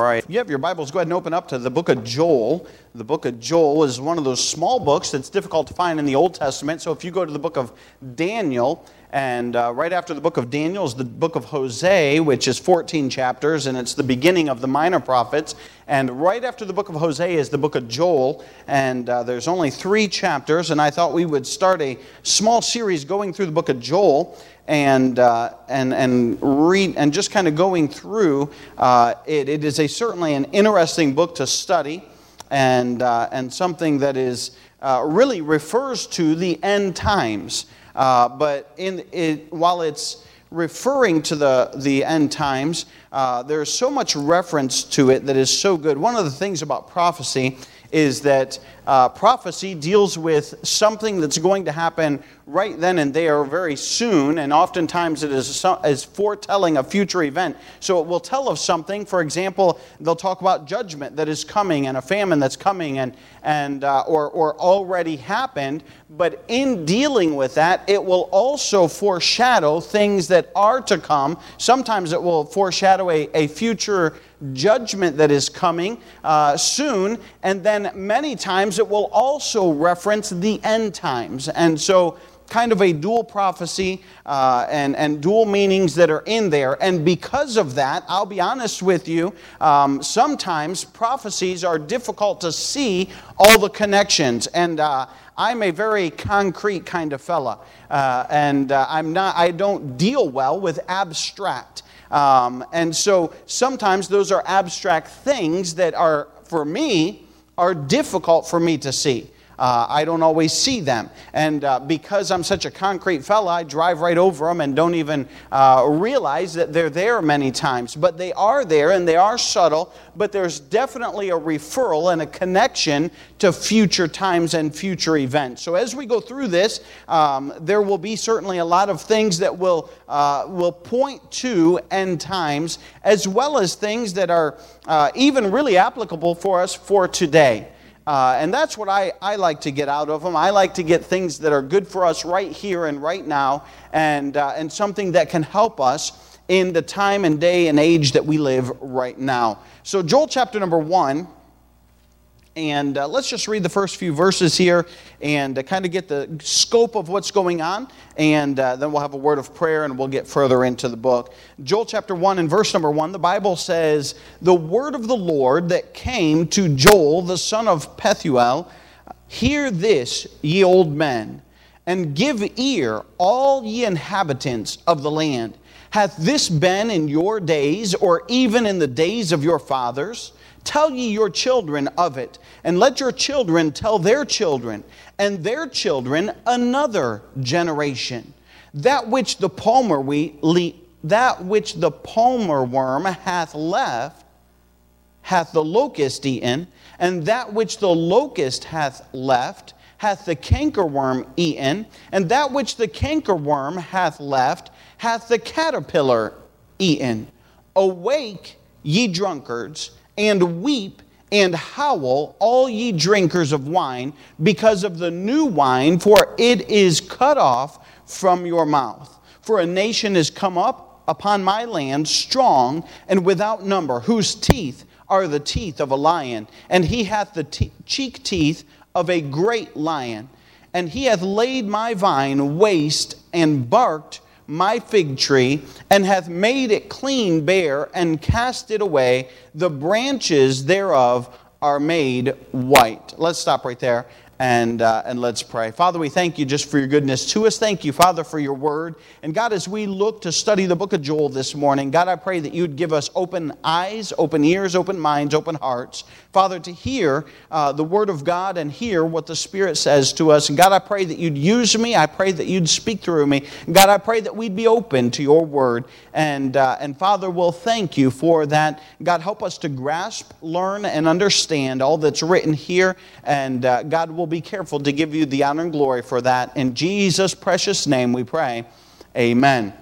All right, you have your Bibles, go ahead and open up to the book of Joel. The book of Joel is one of those small books that's difficult to find in the Old Testament. So if you go to the book of Daniel, and uh, right after the book of Daniel is the book of Hosea, which is 14 chapters, and it's the beginning of the minor prophets. And right after the book of Hosea is the book of Joel, and uh, there's only three chapters. And I thought we would start a small series going through the book of Joel and, uh, and, and, read, and just kind of going through uh, it. It is a, certainly an interesting book to study and, uh, and something that is, uh, really refers to the end times. Uh, but in it, while it's referring to the, the end times, uh, there's so much reference to it that is so good. One of the things about prophecy is that uh, prophecy deals with something that's going to happen right then and there very soon, and oftentimes it is, is foretelling a future event. So it will tell of something. For example, they'll talk about judgment that is coming and a famine that's coming and, and, uh, or, or already happened. But in dealing with that, it will also foreshadow things that are to come. Sometimes it will foreshadow a, a future judgment that is coming uh, soon, and then many times it will also reference the end times. And so, kind of a dual prophecy uh, and, and dual meanings that are in there. And because of that, I'll be honest with you, um, sometimes prophecies are difficult to see all the connections. And uh, I'm a very concrete kind of fella, uh, and uh, I'm not, I don't deal well with abstract. Um, and so sometimes those are abstract things that are, for me, are difficult for me to see. Uh, I don't always see them. And uh, because I'm such a concrete fella, I drive right over them and don't even uh, realize that they're there many times. But they are there and they are subtle, but there's definitely a referral and a connection to future times and future events. So as we go through this, um, there will be certainly a lot of things that will, uh, will point to end times, as well as things that are uh, even really applicable for us for today. Uh, and that's what I, I like to get out of them. I like to get things that are good for us right here and right now, and, uh, and something that can help us in the time and day and age that we live right now. So, Joel chapter number one and uh, let's just read the first few verses here and uh, kind of get the scope of what's going on. And uh, then we'll have a word of prayer and we'll get further into the book. Joel chapter 1 and verse number 1, the Bible says, The word of the Lord that came to Joel, the son of Pethuel, Hear this, ye old men, and give ear, all ye inhabitants of the land. Hath this been in your days, or even in the days of your fathers? Tell ye your children of it, and let your children tell their children, and their children another generation. That which the palmer we, that which the palmer worm hath left, hath the locust eaten, and that which the locust hath left, hath the cankerworm eaten, and that which the cankerworm hath left, hath the caterpillar eaten. Awake, ye drunkards, and weep and howl, all ye drinkers of wine, because of the new wine, for it is cut off from your mouth. For a nation is come up upon my land, strong and without number, whose teeth are the teeth of a lion, and he hath the te- cheek teeth of a great lion. And he hath laid my vine waste and barked my fig tree, and hath made it clean bare, and cast it away. The branches thereof are made white. Let's stop right there and, uh, and let's pray. Father, we thank you just for your goodness to us. Thank you, Father, for your word. And God, as we look to study the book of Joel this morning, God, I pray that you'd give us open eyes, open ears, open minds, open hearts, Father, to hear uh, the word of God and hear what the Spirit says to us. And God, I pray that you'd use me. I pray that you'd speak through me. God, I pray that we'd be open to your word. And, uh, and Father, we'll thank you for that. God, help us to grasp, learn, and understand all that's written here. And uh, God, will be careful to give you the honor and glory for that. In Jesus' precious name we pray. Amen.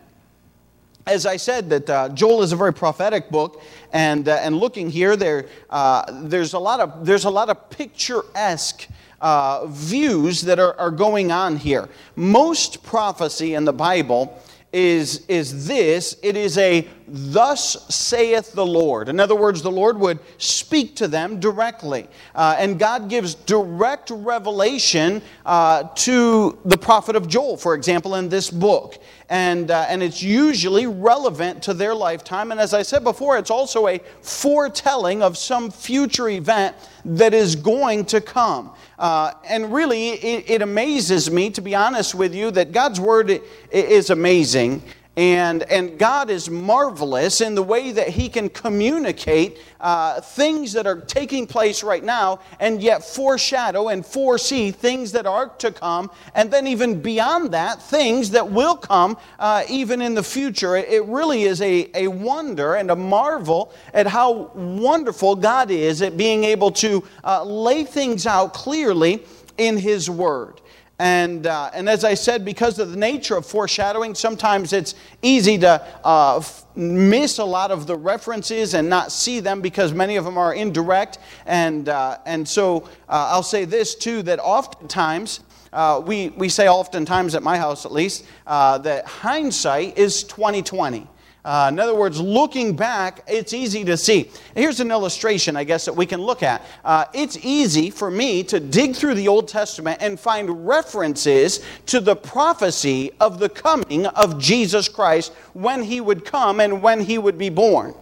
As I said, that uh, Joel is a very prophetic book, and, uh, and looking here, there, uh, there's, a lot of, there's a lot of picturesque uh, views that are, are going on here. Most prophecy in the Bible is, is this it is a thus saith the Lord. In other words, the Lord would speak to them directly. Uh, and God gives direct revelation uh, to the prophet of Joel, for example, in this book. And, uh, and it's usually relevant to their lifetime. And as I said before, it's also a foretelling of some future event that is going to come. Uh, and really, it, it, amazes me, to be honest with you, that God's Word is amazing. And, and God is marvelous in the way that He can communicate uh, things that are taking place right now and yet foreshadow and foresee things that are to come. And then, even beyond that, things that will come uh, even in the future. It, it really is a, a wonder and a marvel at how wonderful God is at being able to uh, lay things out clearly in His Word. And, uh, and as I said, because of the nature of foreshadowing, sometimes it's easy to uh, f- miss a lot of the references and not see them because many of them are indirect. And, uh, and so uh, I'll say this too that oftentimes, uh, we, we say oftentimes at my house at least, uh, that hindsight is 2020. Uh, in other words, looking back, it's easy to see. Here's an illustration, I guess, that we can look at. Uh, it's easy for me to dig through the Old Testament and find references to the prophecy of the coming of Jesus Christ when he would come and when he would be born.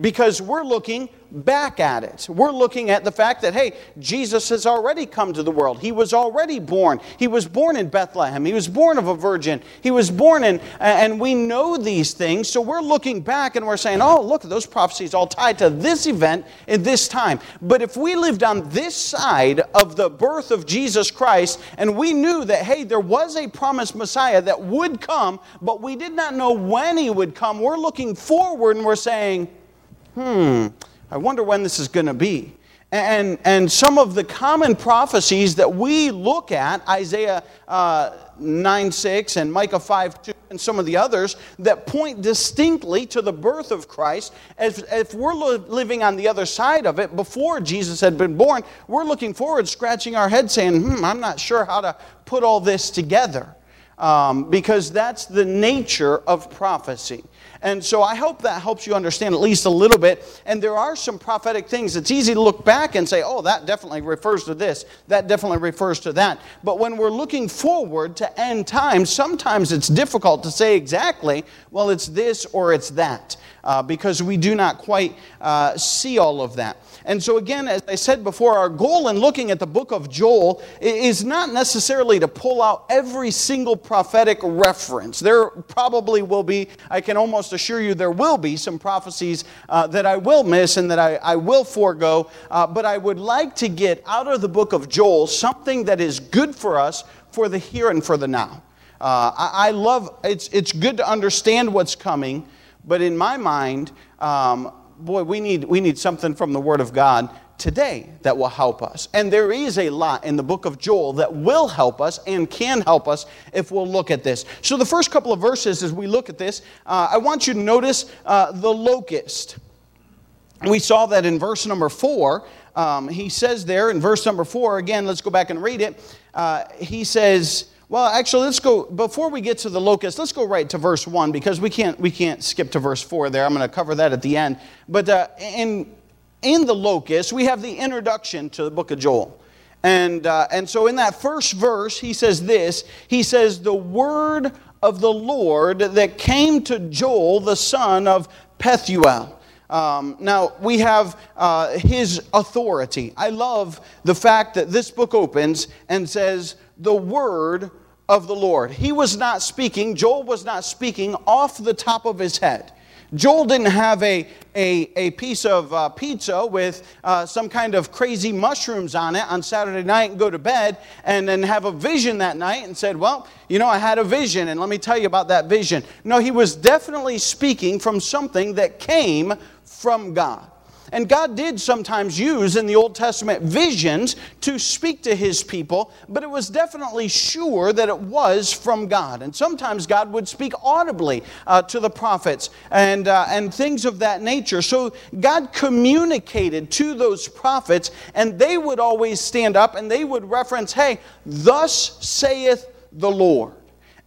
Because we're looking back at it. We're looking at the fact that, hey, Jesus has already come to the world. He was already born. He was born in Bethlehem. He was born of a virgin. He was born in, and we know these things. So we're looking back and we're saying, oh, look, those prophecies all tied to this event in this time. But if we lived on this side of the birth of Jesus Christ and we knew that, hey, there was a promised Messiah that would come, but we did not know when he would come, we're looking forward and we're saying, hmm, I wonder when this is going to be. And, and some of the common prophecies that we look at, Isaiah uh, 9 6 and Micah 5 2, and some of the others, that point distinctly to the birth of Christ, as if we're living on the other side of it before Jesus had been born, we're looking forward, scratching our head, saying, hmm, I'm not sure how to put all this together. Um, because that's the nature of prophecy. And so I hope that helps you understand at least a little bit. And there are some prophetic things. It's easy to look back and say, oh, that definitely refers to this, that definitely refers to that. But when we're looking forward to end times, sometimes it's difficult to say exactly, well, it's this or it's that, uh, because we do not quite uh, see all of that. And so, again, as I said before, our goal in looking at the book of Joel is not necessarily to pull out every single prophetic reference. There probably will be, I can almost assure you, there will be some prophecies uh, that I will miss and that I, I will forego. Uh, but I would like to get out of the book of Joel something that is good for us for the here and for the now. Uh, I, I, love, it's, it's good to understand what's coming, but in my mind, um, boy, we need, we need something from the Word of God today that will help us. And there is a lot in the book of Joel that will help us and can help us if we'll look at this. So, the first couple of verses, as we look at this, uh, I want you to notice uh, the locust. We saw that in verse number four. Um, he says there in verse number four, again, let's go back and read it. Uh, he says, well, actually, let's go before we get to the locust. Let's go right to verse one because we can't we can't skip to verse four there. I'm going to cover that at the end. But uh, in in the locust, we have the introduction to the book of Joel, and uh, and so in that first verse, he says this. He says, "The word of the Lord that came to Joel, the son of Pethuel." Um, now, we have uh, his authority. I love the fact that this book opens and says, the word of the Lord. He was not speaking, Joel was not speaking off the top of his head. Joel didn't have a, a, a piece of uh, pizza with uh, some kind of crazy mushrooms on it on Saturday night and go to bed and then have a vision that night and said, Well, you know, I had a vision and let me tell you about that vision. No, he was definitely speaking from something that came from God. And God did sometimes use in the Old Testament visions to speak to his people, but it was definitely sure that it was from God. And sometimes God would speak audibly uh, to the prophets and, uh, and things of that nature. So God communicated to those prophets, and they would always stand up and they would reference, hey, thus saith the Lord.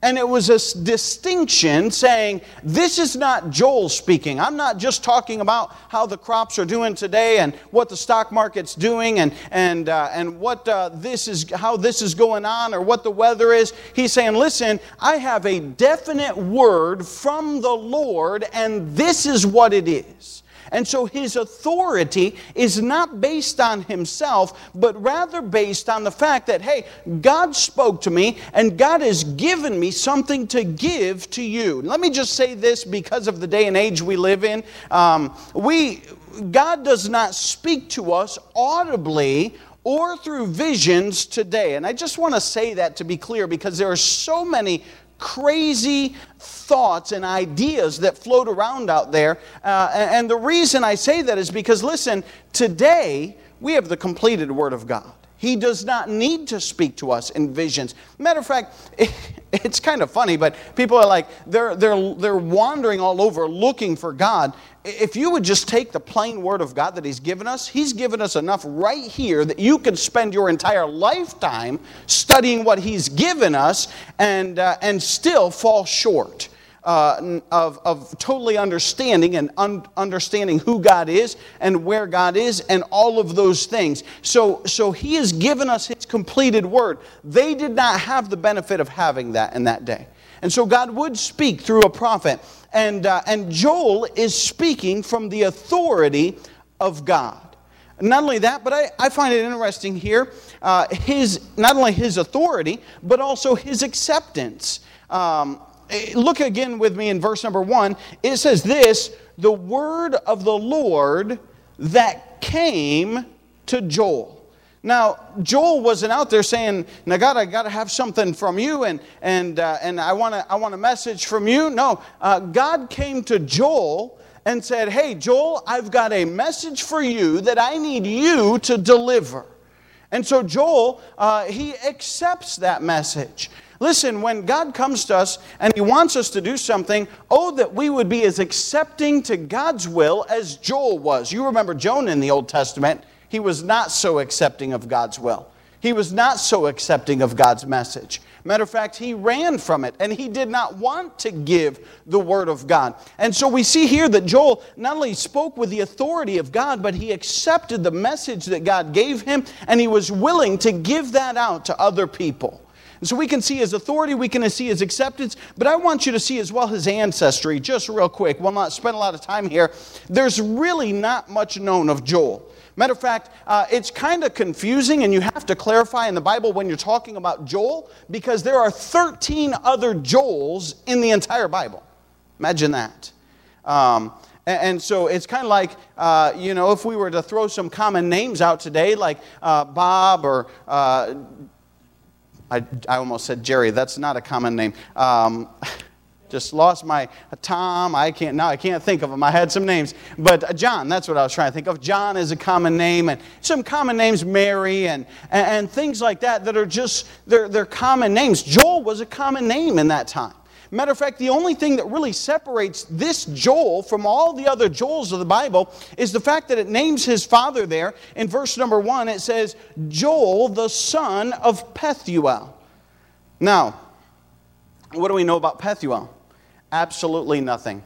And it was a distinction saying, this is not Joel speaking. I'm not just talking about how the crops are doing today and what the stock market's doing and, and, uh, and what uh, this is, how this is going on or what the weather is. He's saying, listen, I have a definite word from the Lord and this is what it is. And so his authority is not based on himself, but rather based on the fact that, hey, God spoke to me and God has given me something to give to you. Let me just say this because of the day and age we live in. Um, we, God does not speak to us audibly or through visions today. And I just want to say that to be clear because there are so many crazy thoughts and ideas that float around out there. Uh, and the reason I say that is because, listen, today we have the completed Word of God. He does not need to speak to us in visions. Matter of fact, it's kind of funny, but people are like, they're, they're, they're wandering all over looking for God. If you would just take the plain word of God that He's given us, He's given us enough right here that you could spend your entire lifetime studying what He's given us and, uh, and still fall short uh, of, of totally understanding and un- understanding who God is and where God is and all of those things. So, so He has given us His completed word. They did not have the benefit of having that in that day. And so God would speak through a prophet. And, uh, and Joel is speaking from the authority of God. Not only that, but I, I find it interesting here, uh, his, not only his authority, but also his acceptance. Um, look again with me in verse number one. It says this the word of the Lord that came to Joel. Now, Joel wasn't out there saying, Now, God, I got to have something from you and, and, uh, and I, want to I want a message from you. No, uh, God came to Joel and said, Hey, Joel, I've got a message for you that I need you to deliver. And so Joel, uh, he accepts that message. Listen, when God comes to us and He wants us to do something, oh, that we would be as accepting to God's will as Joel was. You remember Jonah in the Old Testament, he was not so accepting of God's will. He was not so accepting of God's message. Matter of fact, he ran from it and he did not want to give the word of God. And so we see here that Joel not only spoke with the authority of God, but he accepted the message that God gave him and he was willing to give that out to other people. And so we can see his authority, we can see his acceptance, but I want you to see as well his ancestry, just real quick. We'll not spend a lot of time here. There's really not much known of Joel. Matter of fact, uh, it's kind of confusing, and you have to clarify in the Bible when you're talking about Joel, because there are 13 other Joels in the entire Bible. Imagine that. Um, and, so it's kind of like, uh, you know, if we were to throw some common names out today, like uh, Bob or uh, I, I almost said Jerry. That's not a common name. Um, just lost my Tom. I can't now. I can't think of them. I had some names, but uh, John. That's what I was trying to think of. John is a common name, and some common names, Mary, and, and, and things like that. That are just they're, they're common names. Joel was a common name in that time. Matter of fact, the only thing that really separates this Joel from all the other Joels of the Bible is the fact that it names his father there. In verse number one, it says, Joel, the son of Pethuel. Now, what do we know about Pethuel? Absolutely nothing.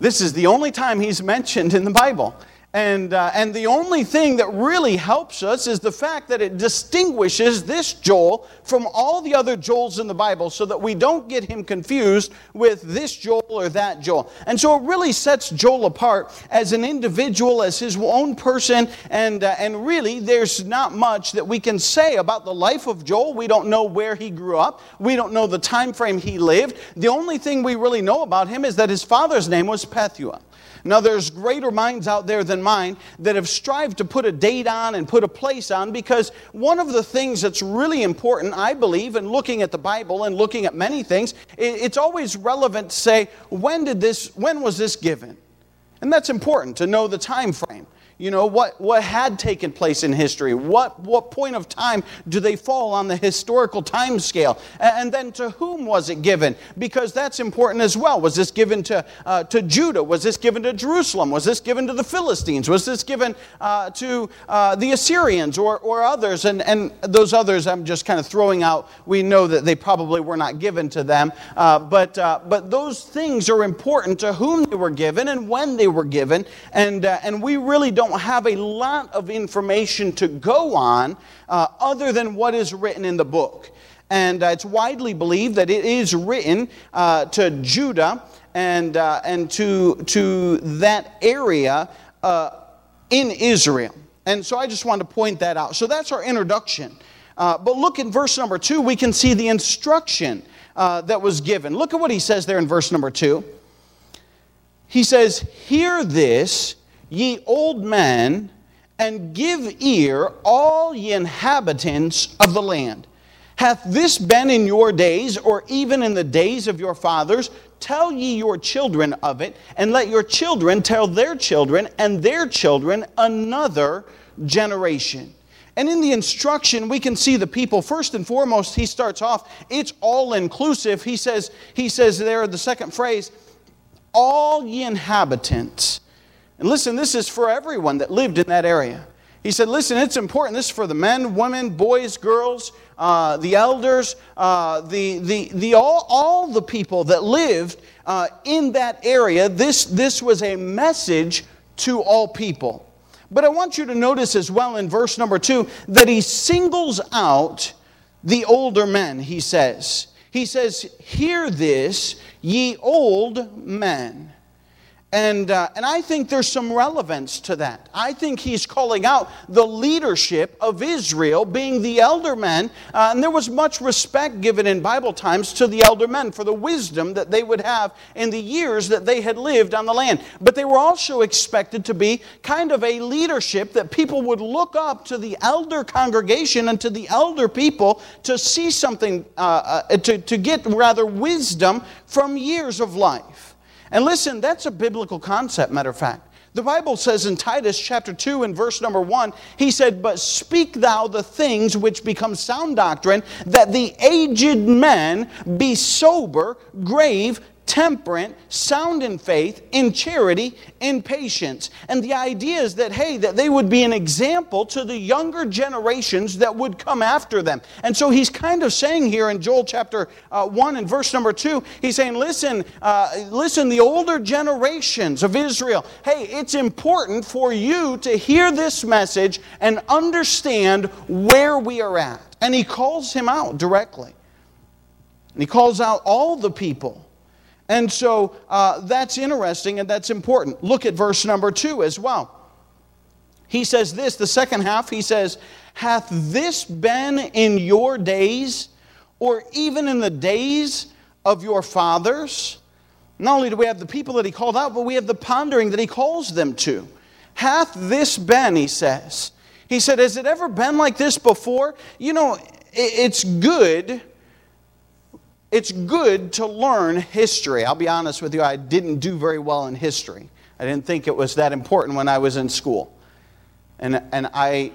This is the only time he's mentioned in the Bible. And, uh, and the only thing that really helps us is the fact that it distinguishes this Joel from all the other Joels in the Bible so that we don't get him confused with this Joel or that Joel. And so it really sets Joel apart as an individual, as his own person. And, uh, and really, there's not much that we can say about the life of Joel. We don't know where he grew up, we don't know the time frame he lived. The only thing we really know about him is that his father's name was Pethuel. Now, there's greater minds out there than mine that have strived to put a date on and put a place on because one of the things that's really important, I believe, in looking at the Bible and looking at many things, it's always relevant to say, when did this, when was this given? And that's important to know the time frame. You know, what, what had taken place in history? What, what point of time do they fall on the historical time scale? And then to whom was it given? Because that's important as well. Was this given to, uh, to Judah? Was this given to Jerusalem? Was this given to the Philistines? Was this given uh, to uh, the Assyrians or, or others? And, and those others I'm just kind of throwing out. We know that they probably were not given to them. Uh, but, uh, but those things are important to whom they were given and when they were given. And, uh, and we really don't don't have a lot of information to go on uh, other than what is written in the book. And uh, it's widely believed that it is written uh, to Judah and, uh, and to, to that area uh, in Israel. And so I just wanted to point that out. So that's our introduction. But look in verse number two, we can see the instruction that was given. Look at what he says there in verse number two. He says, Hear this ye old men, and give ear, all ye inhabitants of the land. Hath this been in your days, or even in the days of your fathers? Tell ye your children of it, and let your children tell their children, and their children another generation. And in the instruction, we can see the people. First and foremost, he starts off, it's all inclusive. He says, he says there, the second phrase, all ye inhabitants and listen, this is for everyone that lived in that area. He said, Listen, it's important. This is for the men, women, boys, girls, uh, the elders, uh, the, the, the, all, all the people that lived uh, in that area. This, this was a message to all people. But I want you to notice as well in verse number two that he singles out the older men, he says. He says, Hear this, ye old men. And, uh, and I think there's some relevance to that. I think he's calling out the leadership of Israel being the elder men. Uh, and there was much respect given in Bible times to the elder men for the wisdom that they would have in the years that they had lived on the land. But they were also expected to be kind of a leadership that people would look up to the elder congregation and to the elder people to see something, uh, uh to, to get rather wisdom from years of life. And listen, that's a biblical concept, matter of fact. The Bible says in Titus chapter 2 and verse number 1, he said, But speak thou the things which become sound doctrine, that the aged men be sober, grave, temperate, sound in faith, in charity, in patience. And the idea is that, hey, that they would be an example to the younger generations that would come after them. And so he's kind of saying here in Joel chapter uh, 1 and verse number 2, he's saying, listen, uh, listen, the older generations of Israel, hey, it's important for you to hear this message and understand where we are at. And he calls him out directly. And he calls out all the people and so uh, that's interesting and that's important. Look at verse number two as well. He says this, the second half, he says, Hath this been in your days, or even in the days of your fathers? Not only do we have the people that he called out, but we have the pondering that he calls them to. Hath this been, he says. He said, Has it ever been like this before? You know, it's good it's good to learn history. I'll be honest with you, I didn't do very well in history. I didn't think it was that important when I was in school. And, and I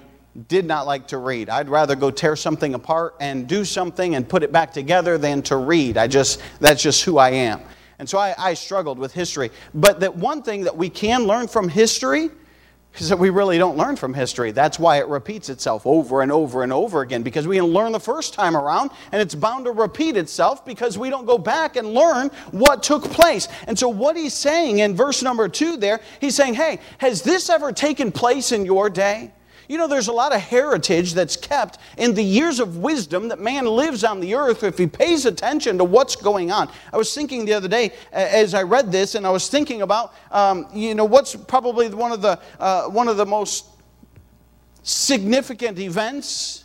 did not like to read. I'd rather go tear something apart and do something and put it back together than to read. I just, that's just who I am. And so I, I struggled with history. But that one thing that we can learn from history that we really don't learn from history. That's why it repeats itself over and over and over again, because we can learn the first time around, and it's bound to repeat itself because we don't go back and learn what took place. And so, what he's saying in verse number two there, he's saying, Hey, has this ever taken place in your day? You know, there's a lot of heritage that's kept in the years of wisdom that man lives on the earth if he pays attention to what's going on. I was thinking the other day as I read this, and I was thinking about, um, you know, what's probably one of the, uh, one of the most significant events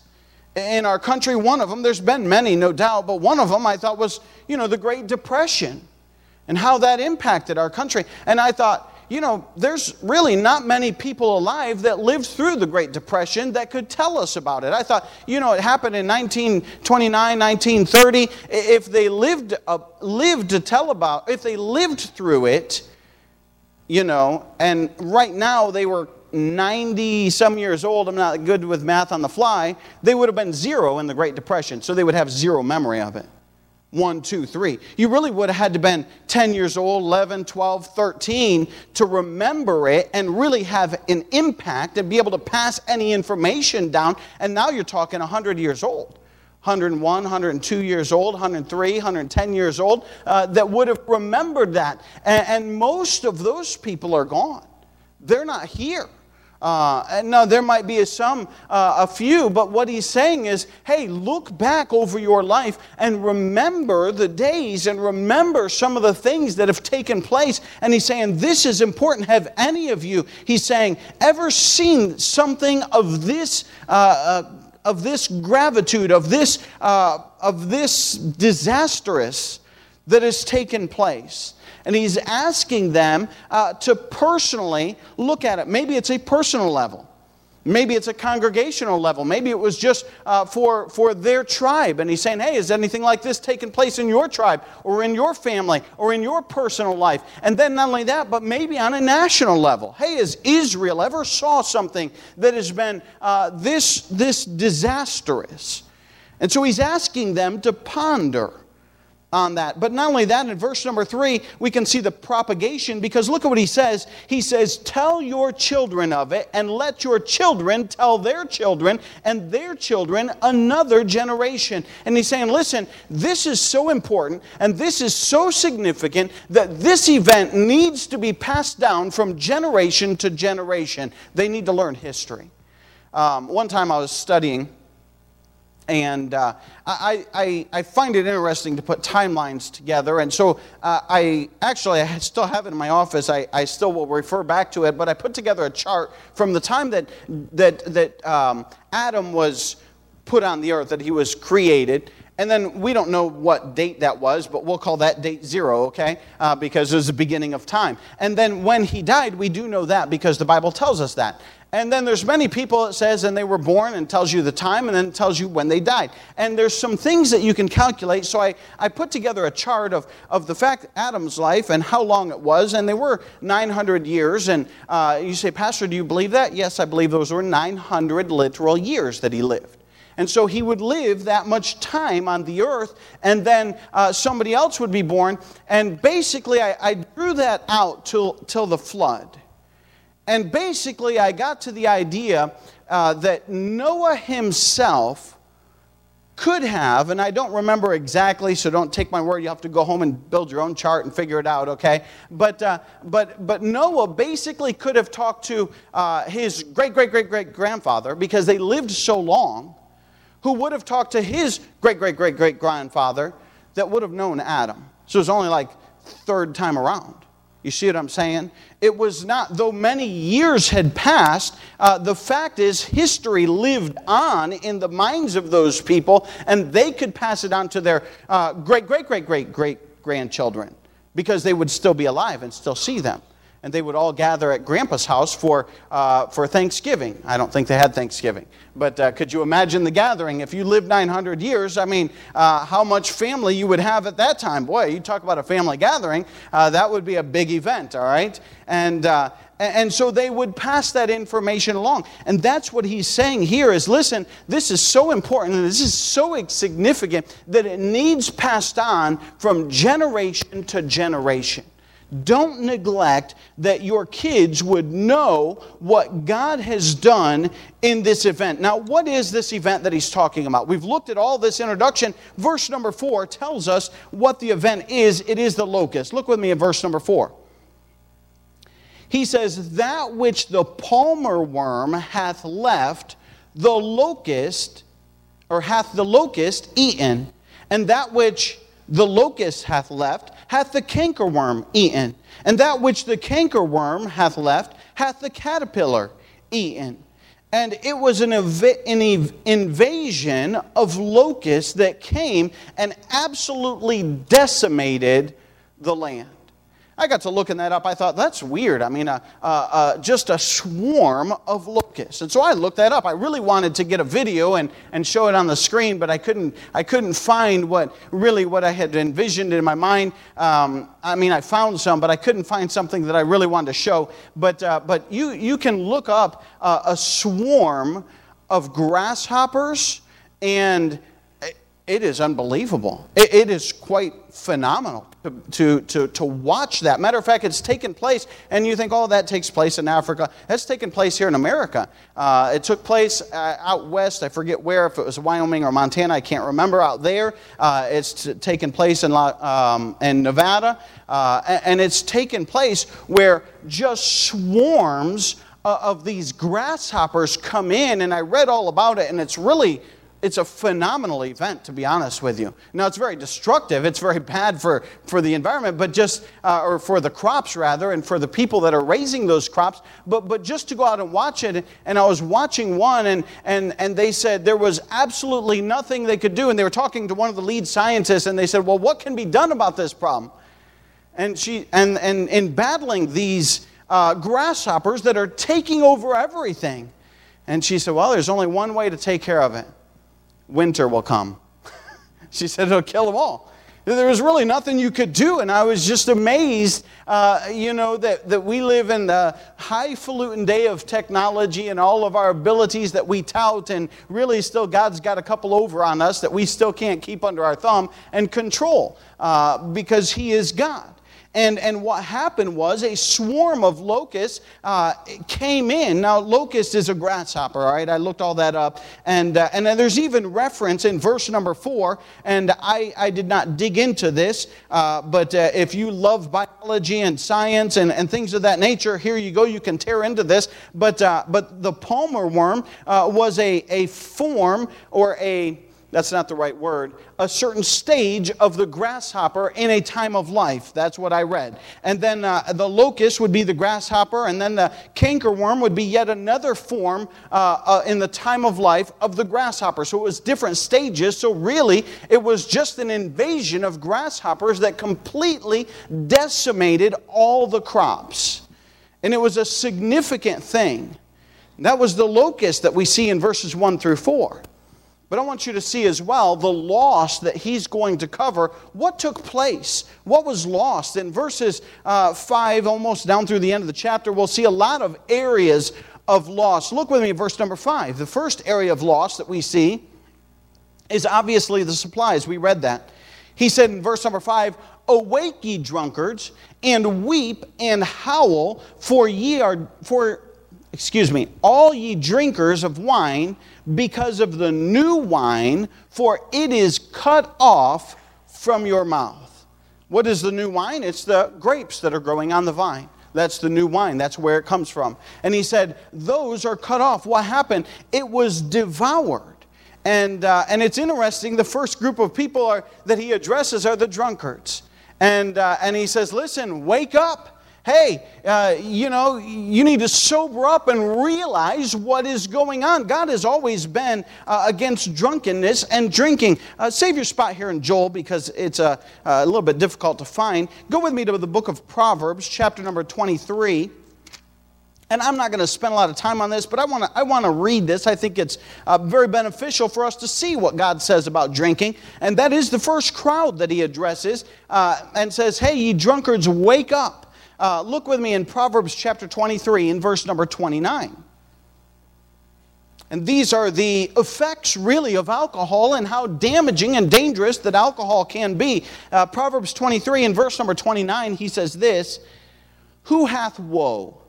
in our country. One of them, there's been many, no doubt, but one of them I thought was, you know, the Great Depression and how that impacted our country. And I thought, you know, there's really not many people alive that lived through the Great Depression that could tell us about it. I thought, you know, it happened in 1929, 1930. If they lived, uh, lived to tell about, if they lived through it, you know, and right now they were 90 some years old, I'm not good with math on the fly, they would have been zero in the Great Depression, so they would have zero memory of it. One, two, three. You really would have had to been 10 years old, 11, 12, 13 to remember it and really have an impact and be able to pass any information down. And now you're talking 100 years old. 101, 102 years old, 103, 110 years old, uh, that would have remembered that. And, and most of those people are gone. They're not here. Uh, now, there might be a some, uh, a few, but what he's saying is, hey, look back over your life and remember the days and remember some of the things that have taken place. And he's saying, this is important. Have any of you, he's saying, ever seen something of this? Uh, uh of this gravitude, of this, uh, of this disastrous that has taken place. And he's asking them uh, to personally look at it. Maybe it's a personal level. Maybe it's a congregational level. Maybe it was just uh, for, for their tribe. And he's saying, hey, is anything like this taking place in your tribe or in your family or in your personal life? And then not only that, but maybe on a national level. Hey, has Israel ever saw something that has been uh, this, this disastrous? And so he's asking them to ponder on that. But not only that, in verse number three, we can see the propagation because look at what he says. He says, Tell your children of it, and let your children tell their children, and their children another generation. And he's saying, Listen, this is so important, and this is so significant that this event needs to be passed down from generation to generation. They need to learn history. Um, one time I was studying and uh, I, I, I, find it interesting to put timelines together. And so uh, I actually, I still have it in my office. I, I still will refer back to it. But I put together a chart from the time that, that, that um, Adam was put on the earth, that he was created. And then we don't know what date that was, but we'll call that date zero, okay? Uh, because it was the beginning of time. And then when he died, we do know that because the Bible tells us that. And then there's many people it says, and they were born and tells you the time and then tells you when they died. And there's some things that you can calculate. So I, I put together a chart of, of the fact Adam's life and how long it was. And they were 900 years. And uh, you say, Pastor, do you believe that? Yes, I believe those were 900 literal years that he lived. And so he would live that much time on the earth, and then uh, somebody else would be born. And basically, I, I drew that out till, till the flood. And basically, I got to the idea uh, that Noah himself could have, and I don't remember exactly, so don't take my word. You have to go home and build your own chart and figure it out, okay? But, uh, but, but Noah basically could have talked to uh, his great, great, great, great grandfather because they lived so long, who would have talked to his great, great, great, great grandfather that would have known Adam. So it was only like third time around. You see what I'm saying? It was not, though many years had passed, uh, the fact is, history lived on in the minds of those people, and they could pass it on to their uh, great, great, great, great, great grandchildren because they would still be alive and still see them and they would all gather at Grandpa's house for, uh, for Thanksgiving. I don't think they had Thanksgiving, but uh, could you imagine the gathering? If you lived 900 years, I mean, uh, how much family you would have at that time? Boy, you talk about a family gathering, uh, that would be a big event, all right? And, uh, and so they would pass that information along. And that's what he's saying here is listen, this is so important and this is so significant that it needs passed on from generation to generation. Don't neglect that your kids would know what God has done in this event. Now, what is this event that he's talking about? We've looked at all this introduction. Verse number four tells us what the event is it is the locust. Look with me at verse number four. He says, That which the palmer worm hath left, the locust, or hath the locust eaten, and that which the locust hath left, hath the cankerworm eaten, and that which the cankerworm hath left hath the caterpillar eaten. And it was an, ev- an ev- invasion of locusts that came and absolutely decimated the land. I got to looking that up. I thought, that's weird. I mean, uh, uh, uh, just a swarm of locusts. And so I looked that up. I really wanted to get a video and, and show it on the screen, but I couldn't, I couldn't find what really what I had envisioned in my mind. Um, I mean, I found some, but I couldn't find something that I really wanted to show. But, uh, but you, you can look up uh, a swarm of grasshoppers and it is unbelievable. It, it is quite phenomenal to, to, to, to, watch that. Matter of fact, it's taken place, and you think, oh, that takes place in Africa. That's taken place here in America. Uh, it took place uh, out west. I forget where, if it was Wyoming or Montana, I can't remember. Out there, uh, it's t- taken place in, um, in Nevada, uh, and, and it's taken place where just swarms uh, of these grasshoppers come in, and I read all about it, and it's really it's a phenomenal event, to be honest with you. Now, it's very destructive. It's very bad for, for the environment, but just, uh, or for the crops rather, and for the people that are raising those crops. But, but just to go out and watch it, and I was watching one, and, and, and they said there was absolutely nothing they could do. And they were talking to one of the lead scientists, and they said, Well, what can be done about this problem? And, she, and, and in battling these uh, grasshoppers that are taking over everything. And she said, Well, there's only one way to take care of it winter will come. she said it'll kill them all. There was really nothing you could do, and I was just amazed, uh, you know, that, that we live in the highfalutin day of technology and all of our abilities that we tout, and really still God's got a couple over on us that we still can't keep under our thumb and control uh, because He is God. And, and what happened was a swarm of locusts uh, came in. Now, locust is a grasshopper, all right? I looked all that up. And, uh, and there's even reference in verse number four, and I, I did not dig into this, uh, but uh, if you love biology and science and, and things of that nature, here you go, you can tear into this. But, uh, but the palmer worm uh, was a, a form or a that's not the right word, a certain stage of the grasshopper in a time of life. That's what I read. And then uh, the locust would be the grasshopper, and then the cankerworm would be yet another form uh, uh, in the time of life of the grasshopper. So it was different stages. So really, it was just an invasion of grasshoppers that completely decimated all the crops. And it was a significant thing. That was the locust that we see in verses 1 through 4. But I want you to see as well the loss that he's going to cover. What took place? What was lost? In verses uh, 5, almost down through the end of the chapter, we'll see a lot of areas of loss. Look with me at verse number 5. The first area of loss that we see is obviously the supplies. We read that. He said in verse number 5, Awake, ye drunkards, and weep and howl, for ye are, for excuse me, all ye drinkers of wine, because of the new wine, for it is cut off from your mouth. What is the new wine? It's the grapes that are growing on the vine. That's the new wine. That's where it comes from. And he said, Those are cut off. What happened? It was devoured. And, uh, and it's interesting, the first group of people are, that he addresses are the drunkards. And, uh, and he says, Listen, wake up hey, uh, you know, you need to sober up and realize what is going on. God has always been uh, against drunkenness and drinking. Uh, save your spot here in Joel because it's a, a little bit difficult to find. Go with me to the book of Proverbs, chapter number 23. And I'm not going to spend a lot of time on this, but I want to I want to read this. I think it's uh, very beneficial for us to see what God says about drinking, and that is the first crowd that He addresses uh, and says, "Hey, ye drunkards, wake up." Uh, look with me in Proverbs chapter 23 in verse number 29. And these are the effects, really, of alcohol and how damaging and dangerous that alcohol can be. Uh, Proverbs 23 in verse number 29, he says this Who hath woe?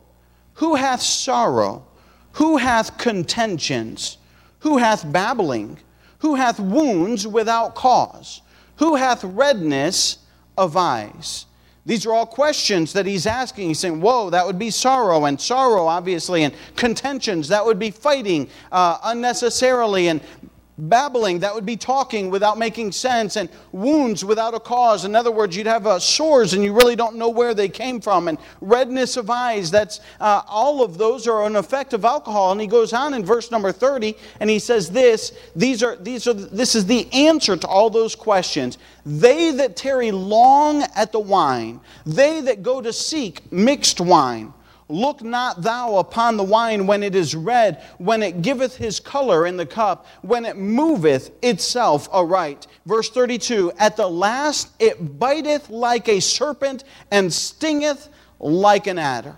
Who hath sorrow? Who hath contentions? Who hath babbling? Who hath wounds without cause? Who hath redness of eyes? These are all questions that he's asking. He's saying, Whoa, that would be sorrow, and sorrow, obviously, and contentions, that would be fighting uh, unnecessarily, and babbling, that would be talking without making sense, and wounds without a cause. In other words, you'd have uh, sores and you really don't know where they came from, and redness of eyes. That's uh, all of those are an effect of alcohol. And he goes on in verse number 30, and he says this: These are these are this is the answer to all those questions. They that tarry long at the wine, they that go to seek mixed wine. Look not thou upon the wine when it is red, when it giveth his color in the cup, when it moveth itself aright. Verse 32 At the last it biteth like a serpent and stingeth like an adder.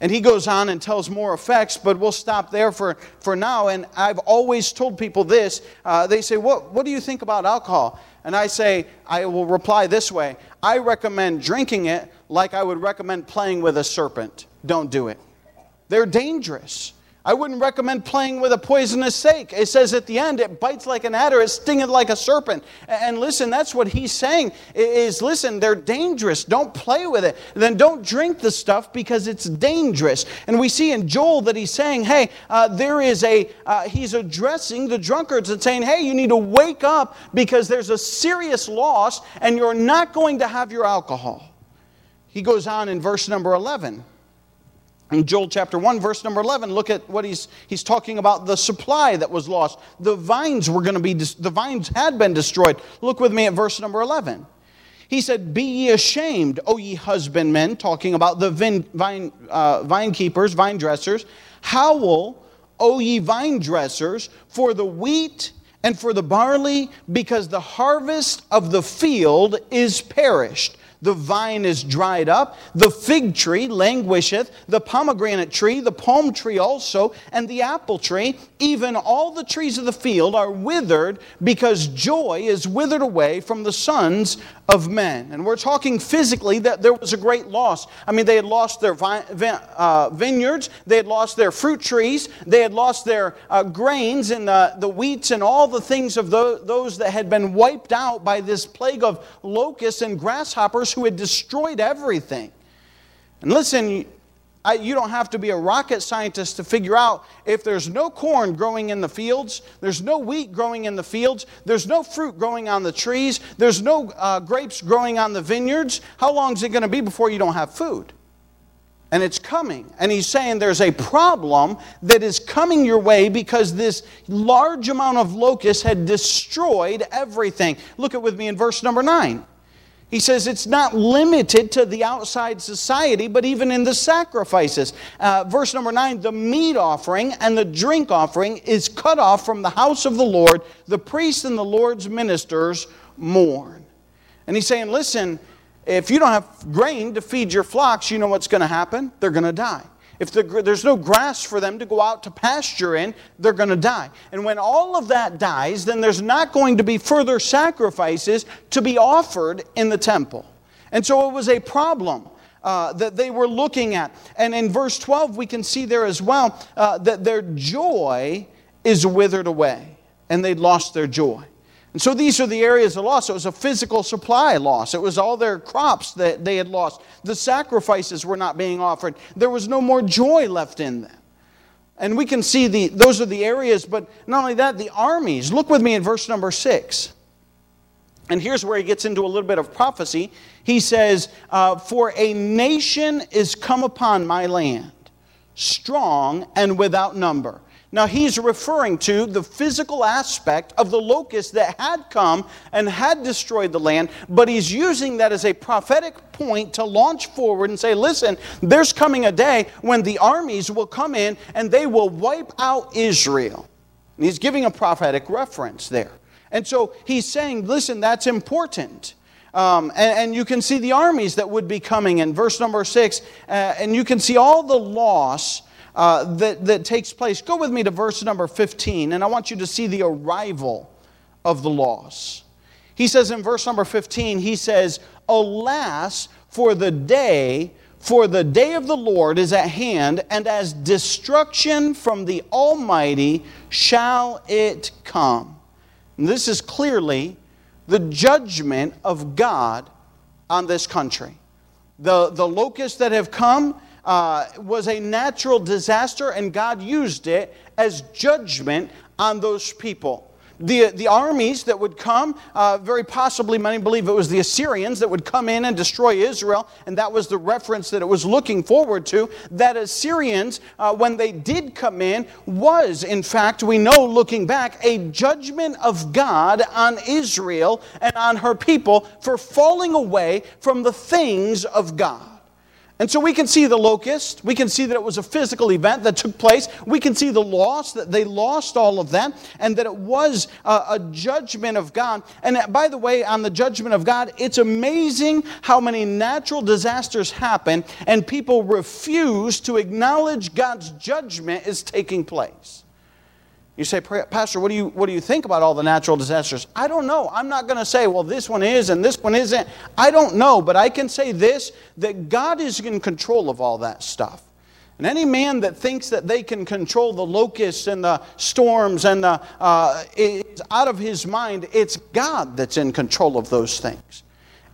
And he goes on and tells more effects, but we'll stop there for, for now. And I've always told people this. Uh, they say, what, what do you think about alcohol? And I say, I will reply this way I recommend drinking it like I would recommend playing with a serpent don't do it. They're dangerous. I wouldn't recommend playing with a poisonous snake. It says at the end, it bites like an adder, it stingeth like a serpent. And listen, that's what he's saying is listen, they're dangerous. Don't play with it. Then don't drink the stuff because it's dangerous. And we see in Joel that he's saying, hey, uh, there is a, uh, he's addressing the drunkards and saying, hey, you need to wake up because there's a serious loss and you're not going to have your alcohol. He goes on in verse number 11. In Joel chapter 1, verse number 11, look at what he's, he's talking about the supply that was lost. The vines were going to be, the vines had been destroyed. Look with me at verse number 11. He said, Be ye ashamed, O ye husbandmen, talking about the vine, vine, uh, vine keepers, vine dressers. Howl, O ye vine dressers, for the wheat and for the barley, because the harvest of the field is perished the vine is dried up, the fig tree languisheth, the pomegranate tree, the palm tree also, and the apple tree, even all the trees of the field are withered because joy is withered away from the sons of men. And we're talking physically that there was a great loss. I mean, they had lost their uh, vineyards, they had lost their fruit trees, they had lost their uh, grains and the, the wheats and all the things of those that had been wiped out by this plague of locusts and grasshoppers who had destroyed everything. And listen, I, you don't have to be a rocket scientist to figure out if there's no corn growing in the fields, there's no wheat growing in the fields, there's no fruit growing on the trees, there's no uh, grapes growing on the vineyards, how long is it going to be before you don't have food? And it's coming. And he's saying there's a problem that is coming your way because this large amount of locusts had destroyed everything. Look at with me in verse number 9. He says it's not limited to the outside society, but even in the sacrifices. Uh, verse number nine the meat offering and the drink offering is cut off from the house of the Lord. The priests and the Lord's ministers mourn. And he's saying, listen, if you don't have grain to feed your flocks, you know what's going to happen? They're going to die. If there's no grass for them to go out to pasture in, they're going to die. And when all of that dies, then there's not going to be further sacrifices to be offered in the temple. And so it was a problem. Uh, that they were looking at. And in verse 12, we can see there as well uh, that their joy is withered away, and they'd lost their joy. And so these are the areas of loss. It was a physical supply loss. It was all their crops that they had lost. The sacrifices were not being offered. There was no more joy left in them. And we can see the, those are the areas, but not only that, the armies. Look with me in verse number six. And here's where he gets into a little bit of prophecy. He says, uh, For a nation is come upon my land, strong and without number. Now, he's referring to the physical aspect of the locust that had come and had destroyed the land, but he's using that as a prophetic point to launch forward and say, listen, there's coming a day when the armies will come in and they will wipe out Israel. And he's giving a prophetic reference there. And so he's saying, listen, that's important. Um, and, and, you can see the armies that would be coming in verse number six, uh, and you can see all the loss uh, that, that takes place. Go with me to verse number 15, and I want you to see the arrival of the loss. He says in verse number 15, he says, Alas, for the day, for the day of the Lord is at hand, and as destruction from the Almighty shall it come. And this is clearly the judgment of God on this country. The, the locusts that have come uh, was a natural disaster, and God used it as judgment on those people. the, the armies that would come, uh, very possibly many believe it was the Assyrians that would come in and destroy Israel, and that was the reference that it was looking forward to. That Assyrians, uh, when they did come in, was, in fact, we know looking back, a judgment of God on Israel and on her people for falling away from the things of God. And so we can see the locust. We can see that it was a physical event that took place. We can see the loss, that they lost all of that, and that it was a, a, judgment of God. And uh, by the way, on the judgment of God, it's amazing how many natural disasters happen, and people refuse to acknowledge God's judgment is taking place. You say, Pastor, what do you, what do you think about all the natural disasters? I don't know. I'm not going to say, well, this one is and this one isn't. I don't know, but I can say this that God is in control of all that stuff. And any man that thinks that they can control the locusts and the storms and the, uh, is out of his mind. It's God that's in control of those things.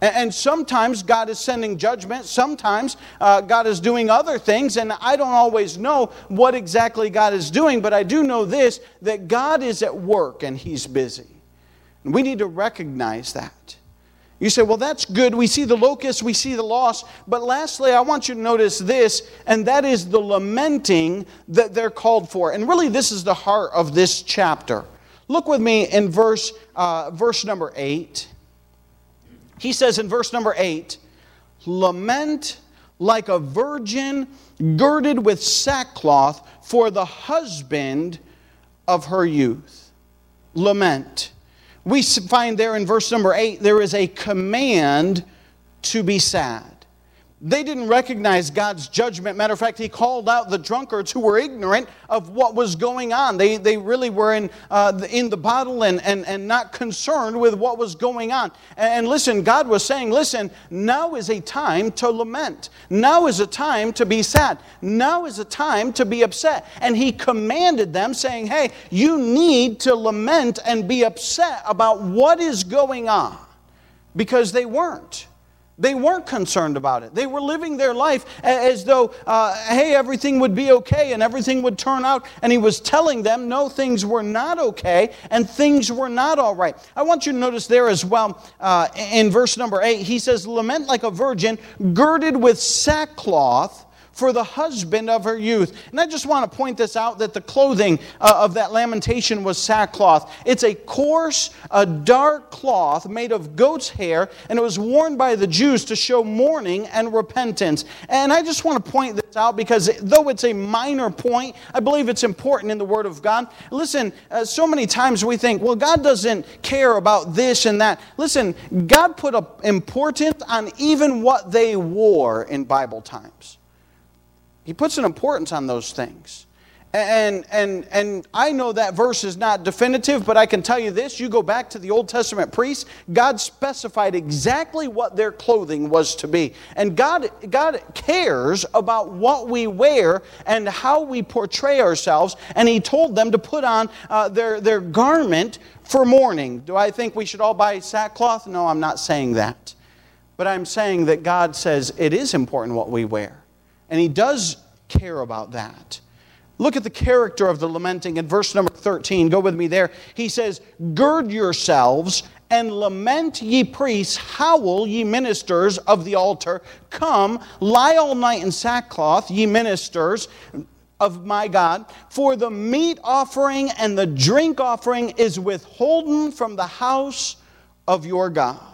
And sometimes God is sending judgment. Sometimes uh, God is doing other things. And I don't always know what exactly God is doing, but I do know this that God is at work and He's busy. And we need to recognize that. You say, well, that's good. We see the locust, we see the loss. But lastly, I want you to notice this, and that is the lamenting that they're called for. And really, this is the heart of this chapter. Look with me in verse, uh, verse number 8. He says in verse number 8, Lament like a virgin girded with sackcloth for the husband of her youth. Lament. We find there in verse number 8, there is a command to be sad. They didn't recognize God's judgment. Matter of fact, he called out the drunkards who were ignorant of what was going on. They, they really were in, uh, in the bottle and, and, and not concerned with what was going on. And listen, God was saying, listen, now is a time to lament. Now is a time to be sad. Now is a time to be upset. And he commanded them, saying, hey, you need to lament and be upset about what is going on because they weren't. They weren't concerned about it. They were living their life as though, uh, hey, everything would be okay and everything would turn out. And he was telling them, no, things were not okay and things were not all right. I want you to notice there as well uh, in verse number eight, he says, Lament like a virgin girded with sackcloth for the husband of her youth. And I just want to point this out that the clothing uh, of that lamentation was sackcloth. It's a coarse, a dark cloth made of goat's hair, and it was worn by the Jews to show mourning and repentance. And I just want to point this out because though it's a minor point, I believe it's important in the Word of God. Listen, uh, so many times we think, well, God doesn't care about this and that. Listen, God put importance on even what they wore in Bible times. He puts an importance on those things. And, and, and I know that verse is not definitive, but I can tell you this. You go back to the Old Testament priests, God specified exactly what their clothing was to be. And God, God cares about what we wear and how we portray ourselves. And He told them to put on uh, their, their garment for mourning. Do I think we should all buy sackcloth? No, I'm not saying that. But I'm saying that God says it is important what we wear. And he does care about that. Look at the character of the lamenting in verse number 13. Go with me there. He says, Gird yourselves and lament, ye priests, howl, ye ministers of the altar. Come, lie all night in sackcloth, ye ministers of my God, for the meat offering and the drink offering is withholden from the house of your God.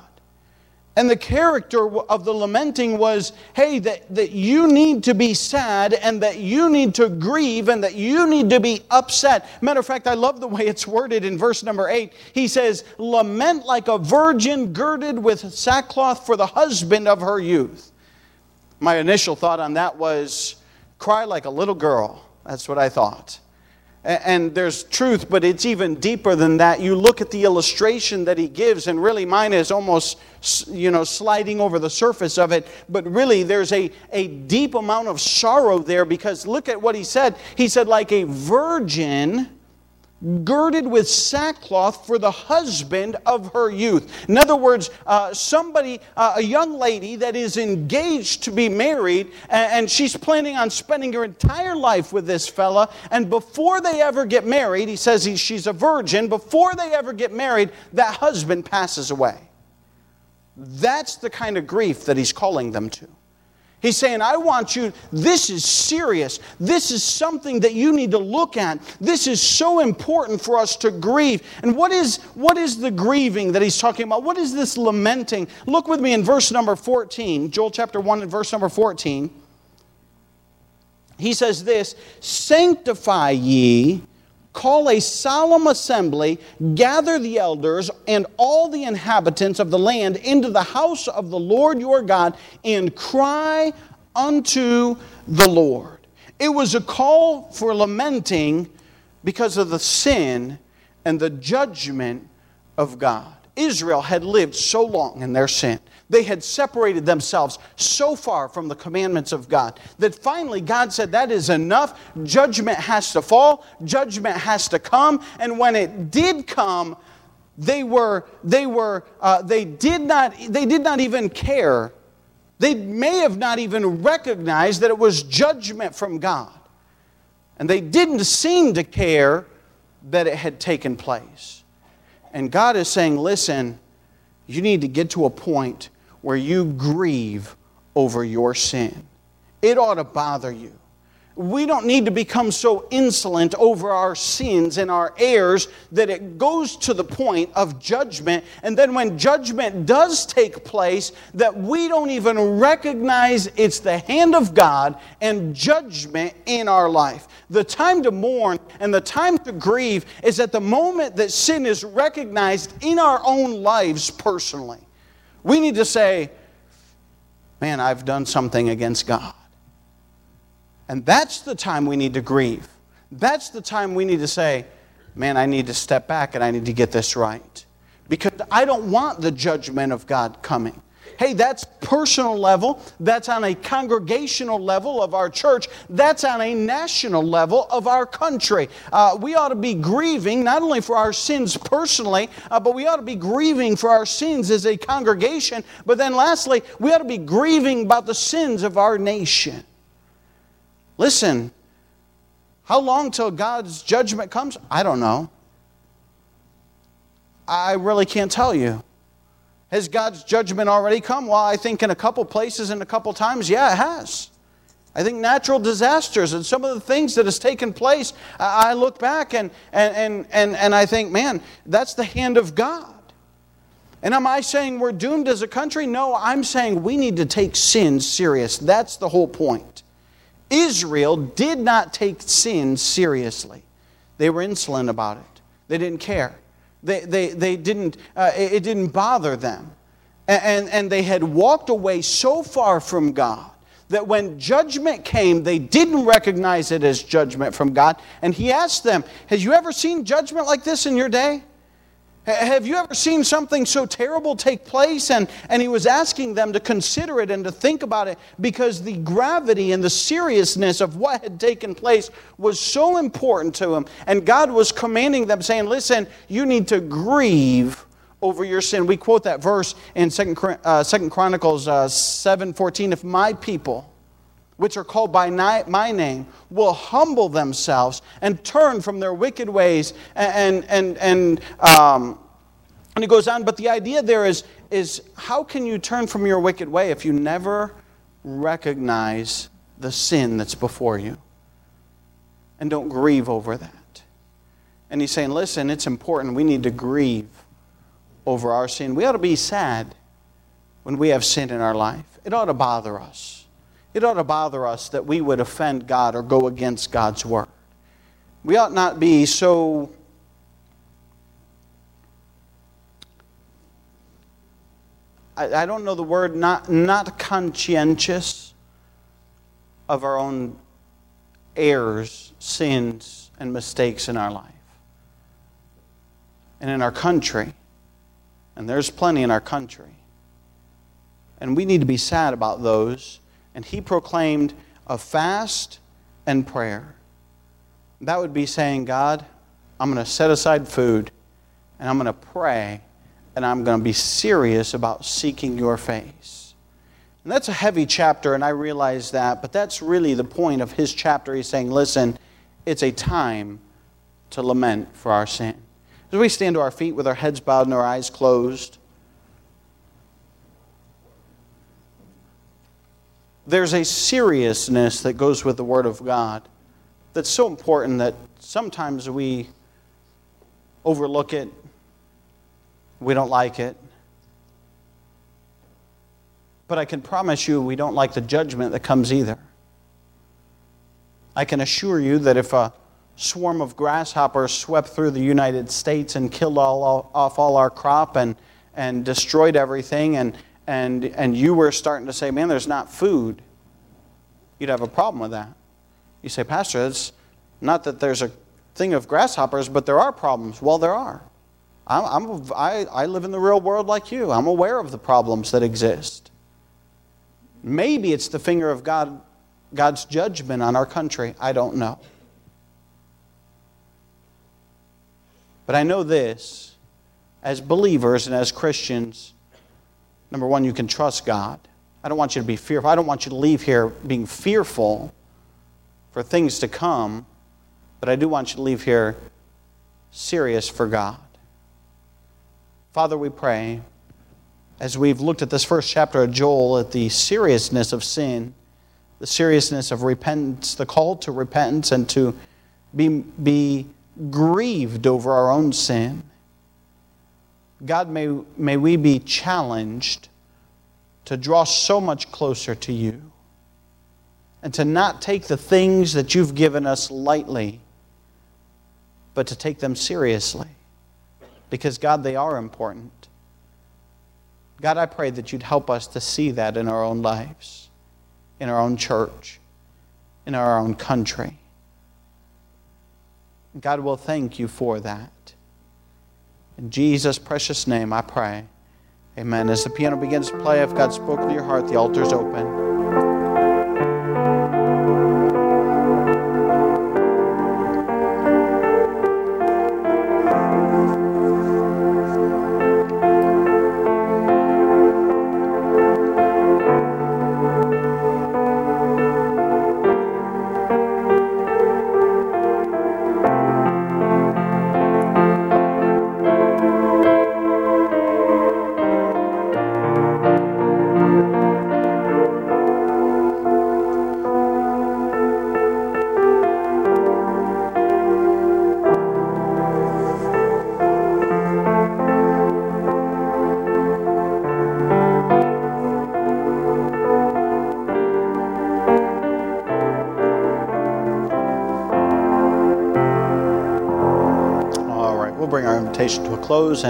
And the character of the lamenting was hey, that, that you need to be sad and that you need to grieve and that you need to be upset. Matter of fact, I love the way it's worded in verse number eight. He says, Lament like a virgin girded with sackcloth for the husband of her youth. My initial thought on that was, Cry like a little girl. That's what I thought and there's truth, but it's even deeper than that. You look at the illustration that he gives, and really mine is almost, you know, sliding over the surface of it. But really, there's a, a deep amount of sorrow there because look at what he said. He said, like a virgin girded with sackcloth for the husband of her youth. In other words, uh, somebody, uh, a young lady that is engaged to be married, and, and she's planning on spending her entire life with this fella. And before they ever get married, he says he, she's a virgin. Before they ever get married, that husband passes away. That's the kind of grief that he's calling them to. He's saying, I want you, this is serious. This is something that you need to look at. This is so important for us to grieve. And what is, what is the grieving that he's talking about? What is this lamenting? Look with me in verse number 14, Joel chapter 1 and verse number 14. He says this Sanctify ye Call a solemn assembly, gather the elders and all the inhabitants of the land into the house of the Lord your God, and cry unto the Lord. It was a call for lamenting because of the sin and the judgment of God. Israel had lived so long in their sin. They had separated themselves so far from the commandments of God that finally God said, That is enough. Judgment has to fall, judgment has to come. And when it did come, they were, they were, uh, they did not, they did not even care. They may have not even recognized that it was judgment from God. And they didn't seem to care that it had taken place. And God is saying, listen, you need to get to a point where you grieve over your sin. It ought to bother you. We don't need to become so insolent over our sins and our errors that it goes to the point of judgment. And then when judgment does take place, that we don't even recognize it's the hand of God and judgment in our life. The time to mourn and the time to grieve is at the moment that sin is recognized in our own lives personally. We need to say, man, I've done something against God. And that's the time we need to grieve. That's the time we need to say, man, I need to step back and I need to get this right. Because I don't want the judgment of God coming. Hey, that's personal level. That's on a congregational level of our church. That's on a national level of our country. Uh, we ought to be grieving not only for our sins personally, uh, but we ought to be grieving for our sins as a congregation. But then, lastly, we ought to be grieving about the sins of our nation. Listen, how long till God's judgment comes? I don't know. I really can't tell you. Has God's judgment already come? Well, I think in a couple places and a couple times, yeah, it has. I think natural disasters and some of the things that has taken place, I look back and, and, and, and, and I think, man, that's the hand of God. And am I saying we're doomed as a country? No, I'm saying we need to take sin serious. That's the whole point. Israel did not take sin seriously. They were insolent about it. They didn't care. They, they, they didn't, uh, it didn't bother them. And, and they had walked away so far from God that when judgment came, they didn't recognize it as judgment from God. And he asked them, Has you ever seen judgment like this in your day? Have you ever seen something so terrible take place? And, and he was asking them to consider it and to think about it because the gravity and the seriousness of what had taken place was so important to him. And God was commanding them, saying, Listen, you need to grieve over your sin. We quote that verse in Second, uh, Chronicles uh, 7 14. If my people, which are called by my name, will humble themselves and turn from their wicked ways. And, and, and, um, and he goes on, but the idea there is, is how can you turn from your wicked way if you never recognize the sin that's before you and don't grieve over that? And he's saying, listen, it's important. We need to grieve over our sin. We ought to be sad when we have sin in our life. It ought to bother us. It ought to bother us that we would offend God or go against God's word. We ought not be so I, don't know the word, not, not conscientious of our own errors, sins, and mistakes in our life. And in our country. And there's plenty in our country. And we need to be sad about those and he proclaimed a fast and prayer. That would be saying, God, I'm going to set aside food and I'm going to pray and I'm going to be serious about seeking your face. And that's a heavy chapter, and I realize that, but that's really the point of his chapter. He's saying, listen, it's a time to lament for our sin. As we stand to our feet with our heads bowed and our eyes closed, there's a seriousness that goes with the Word of God that's so important that sometimes we overlook it, we don't like it. But I can promise you, we don't like the judgment that comes either. I can assure you that if a swarm of grasshoppers swept through the United States and killed all, all, off all our crop and, and destroyed everything, and, and, and you were starting to say, man, there's not food, you'd have a problem with that. You say, Pastor, it's not that there's a thing of grasshoppers, but there are problems. Well, there are. I'm, I'm, I, I live in the real world like you. I'm aware of the problems that exist. Maybe it's the finger of God, God's judgment on our country. I don't know. But I know this as believers and as Christians, number one, you can trust God. I don't want you to be fearful. I don't want you to leave here being fearful for things to come, but I do want you to leave here serious for God. Father, we pray, as we've looked at this first chapter of Joel, at the seriousness of sin, the seriousness of repentance, the call to repentance, and to be, be grieved over our own sin. God, may, may we be challenged to draw so much closer to you and to not take the things that you've given us lightly, but to take them seriously. Because, God, they are important. God, I pray that you'd help us to see that in our own lives, in our own church, in our own country. God will thank you for that. In Jesus' precious name, I pray. Amen. As the piano begins to play, if God's spoken to your heart, the altar's open. Close.